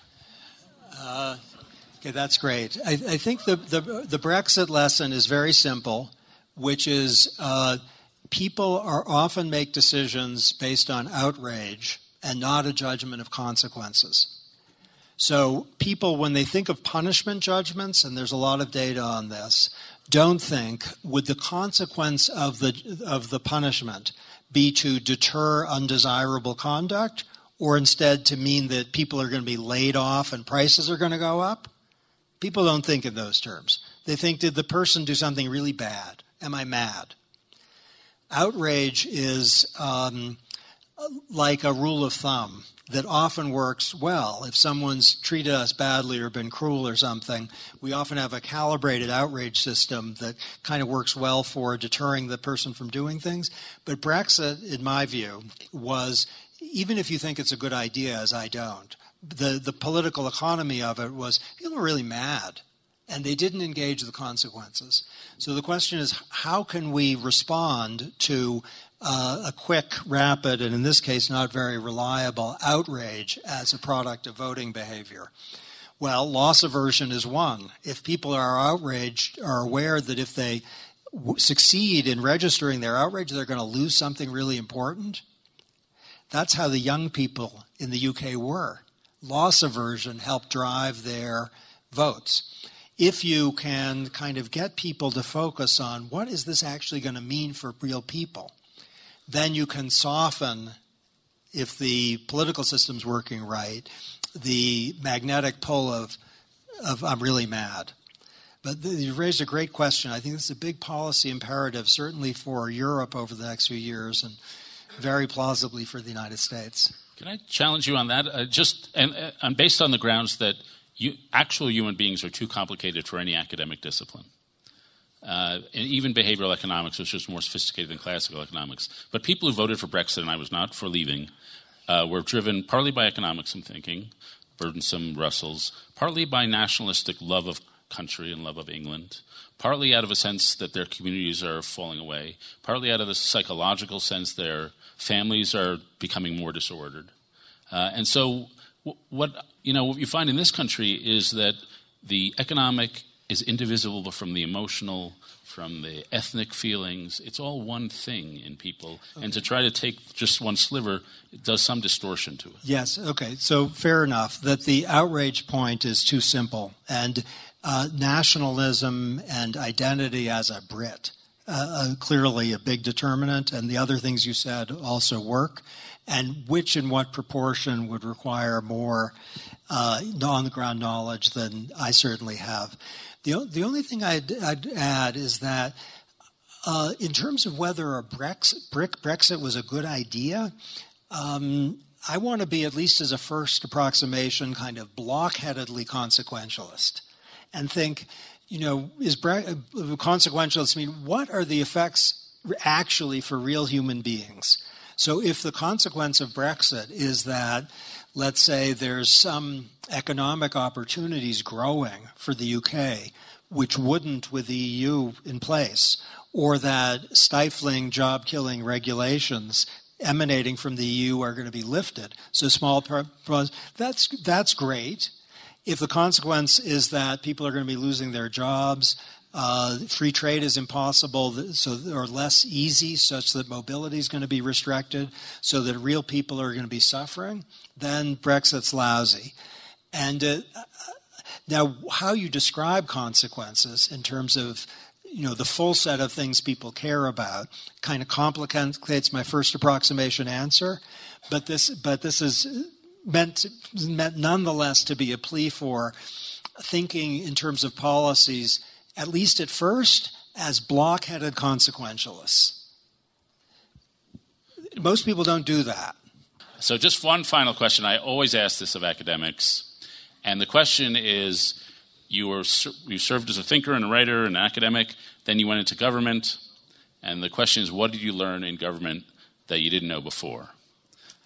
Okay, that's great. I, I, think the, the, the Brexit lesson is very simple, which is uh, people are often make decisions based on outrage and not a judgment of consequences. So people, when they think of punishment judgments, and there's a lot of data on this, don't think would the consequence of the of the punishment be to deter undesirable conduct, or instead to mean that people are going to be laid off and prices are going to go up? People don't think in those terms. They think, did the person do something really bad? Am I mad? Outrage is um, like a rule of thumb that often works well. If someone's treated us badly or been cruel or something, we often have a calibrated outrage system that kind of works well for deterring the person from doing things. But Brexit, in my view, was even if you think it's a good idea, as I don't, the, the political economy of it was people were really mad and they didn't engage the consequences. So the question is how can we respond to uh, a quick, rapid, and in this case, not very reliable outrage as a product of voting behavior? Well, loss aversion is one. If people are outraged, are aware that if they w- succeed in registering their outrage, they're going to lose something really important. That's how the young people in the UK were. Loss aversion helped drive their votes. If you can kind of get people to focus on what is this actually going to mean for real people, then you can soften, if the political system's working right, the magnetic pull of, of I'm really mad. But you've raised a great question. I think this is a big policy imperative, certainly for Europe over the next few years, and very plausibly for the United States. Can I challenge you on that? Uh, just and, uh, and based on the grounds that you, actual human beings are too complicated for any academic discipline. Uh, and even behavioral economics, which is more sophisticated than classical economics. But people who voted for Brexit, and I was not for leaving, uh, were driven partly by economics, I'm thinking, burdensome Brussels, partly by nationalistic love of country and love of England, partly out of a sense that their communities are falling away, partly out of the psychological sense their families are becoming more disordered. Uh, and so, what you know, what you find in this country is that the economic is indivisible from the emotional, from the ethnic feelings. It's all one thing in people. Okay. And to try to take just one sliver does some distortion to it. Yes, okay. So fair enough that the outrage point is too simple. And uh, nationalism and identity as a Brit. Uh, uh, clearly a big determinant, and the other things you said also work. And which and what proportion would require more uh, on the ground knowledge than I certainly have. The, the only thing I'd, I'd add is that uh, in terms of whether a Brexit, Brexit was a good idea, um, I want to be, at least as a first approximation, kind of blockheadedly consequentialist and think, you know, is bre- uh, consequentialist mean what are the effects actually for real human beings? So if the consequence of Brexit is that, let's say, there's some economic opportunities growing for the UK, which wouldn't with the EU in place, or that stifling job killing regulations emanating from the EU are going to be lifted. So small, that's that's great. If the consequence is that people are going to be losing their jobs, uh, free trade is impossible, so or less easy, such that mobility is going to be restricted, so that real people are going to be suffering. Then Brexit's lousy. And uh, now, how you describe consequences in terms of you know the full set of things people care about kind of complicates my first approximation answer but this but this is meant meant nonetheless to be a plea for thinking in terms of policies at least at first as blockheaded consequentialists most people don't do that so just one final question i always ask this of academics and the question is you were you served as a thinker and a writer and an academic. Then you went into government, and the question is, what did you learn in government that you didn't know before?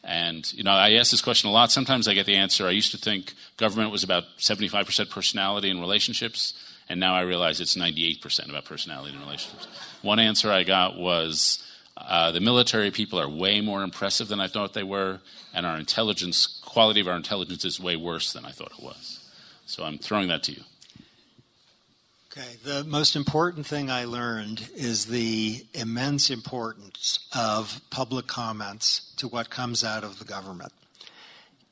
And you know, I ask this question a lot. Sometimes I get the answer. I used to think government was about 75% personality and relationships, and now I realize it's 98% about personality and relationships. One answer I got was uh, the military people are way more impressive than I thought they were, and our intelligence quality of our intelligence is way worse than I thought it was. So I'm throwing that to you Okay, the most important thing I learned is the immense importance of public comments to what comes out of the government.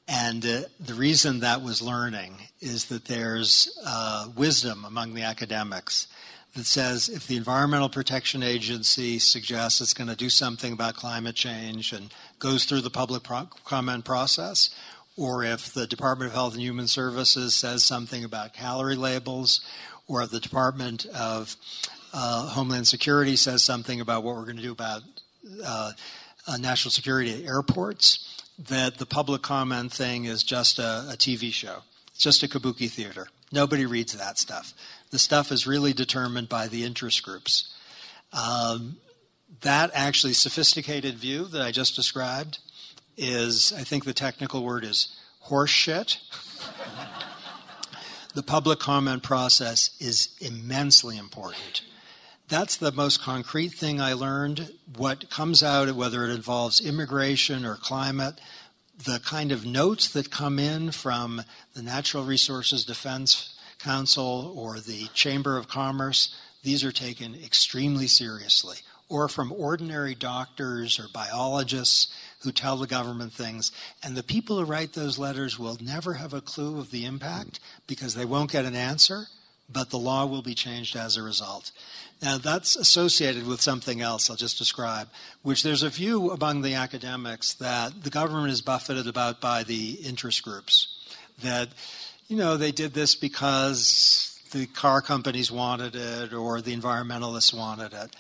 And uh, the reason that was learning is that there's uh, wisdom among the academics that says if the Environmental Protection Agency suggests it's going to do something about climate change and goes through the public pro- comment process, or if the Department of Health and Human Services says something about calorie labels, or the Department of uh, Homeland Security says something about what we're going to do about uh, uh, national security at airports, that the public comment thing is just a, a TV show. It's just a kabuki theater. Nobody reads that stuff. The stuff is really determined by the interest groups. Um, that actually sophisticated view that I just described is, I think the technical word is horseshit the public comment process is immensely important. That's the most concrete thing I learned. What comes out, whether it involves immigration or climate, the kind of notes that come in from the Natural Resources Defense Council or the Chamber of Commerce, these are taken extremely seriously or from ordinary doctors or biologists who tell the government things. And the people who write those letters will never have a clue of the impact because they won't get an answer, but the law will be changed as a result. Now, that's associated with something else I'll just describe, which there's a view among the academics that the government is buffeted about by the interest groups. That, you know, they did this because the car companies wanted it or the environmentalists wanted it.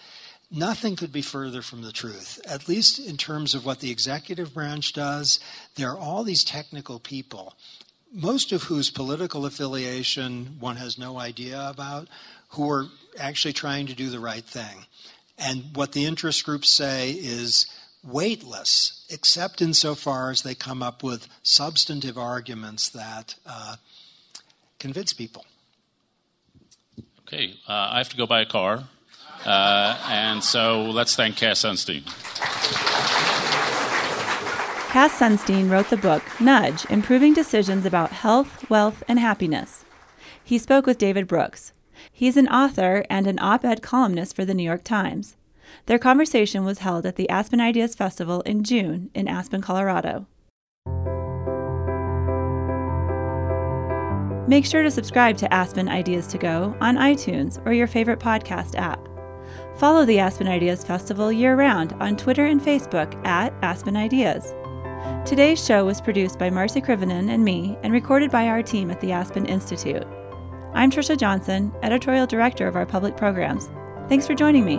Nothing could be further from the truth, at least in terms of what the executive branch does. There are all these technical people, most of whose political affiliation one has no idea about, who are actually trying to do the right thing. And what the interest groups say is weightless, except insofar as they come up with substantive arguments that uh, convince people. Okay, uh, I have to go buy a car. Uh, and so let's thank Cass Sunstein. Cass Sunstein wrote the book Nudge Improving Decisions About Health, Wealth, and Happiness. He spoke with David Brooks. He's an author and an op ed columnist for the New York Times. Their conversation was held at the Aspen Ideas Festival in June in Aspen, Colorado. Make sure to subscribe to Aspen Ideas to Go on iTunes or your favorite podcast app. Follow the Aspen Ideas Festival year round on Twitter and Facebook at Aspen Ideas. Today's show was produced by Marcy Krivonen and me and recorded by our team at the Aspen Institute. I'm Trisha Johnson, editorial director of our public programs. Thanks for joining me.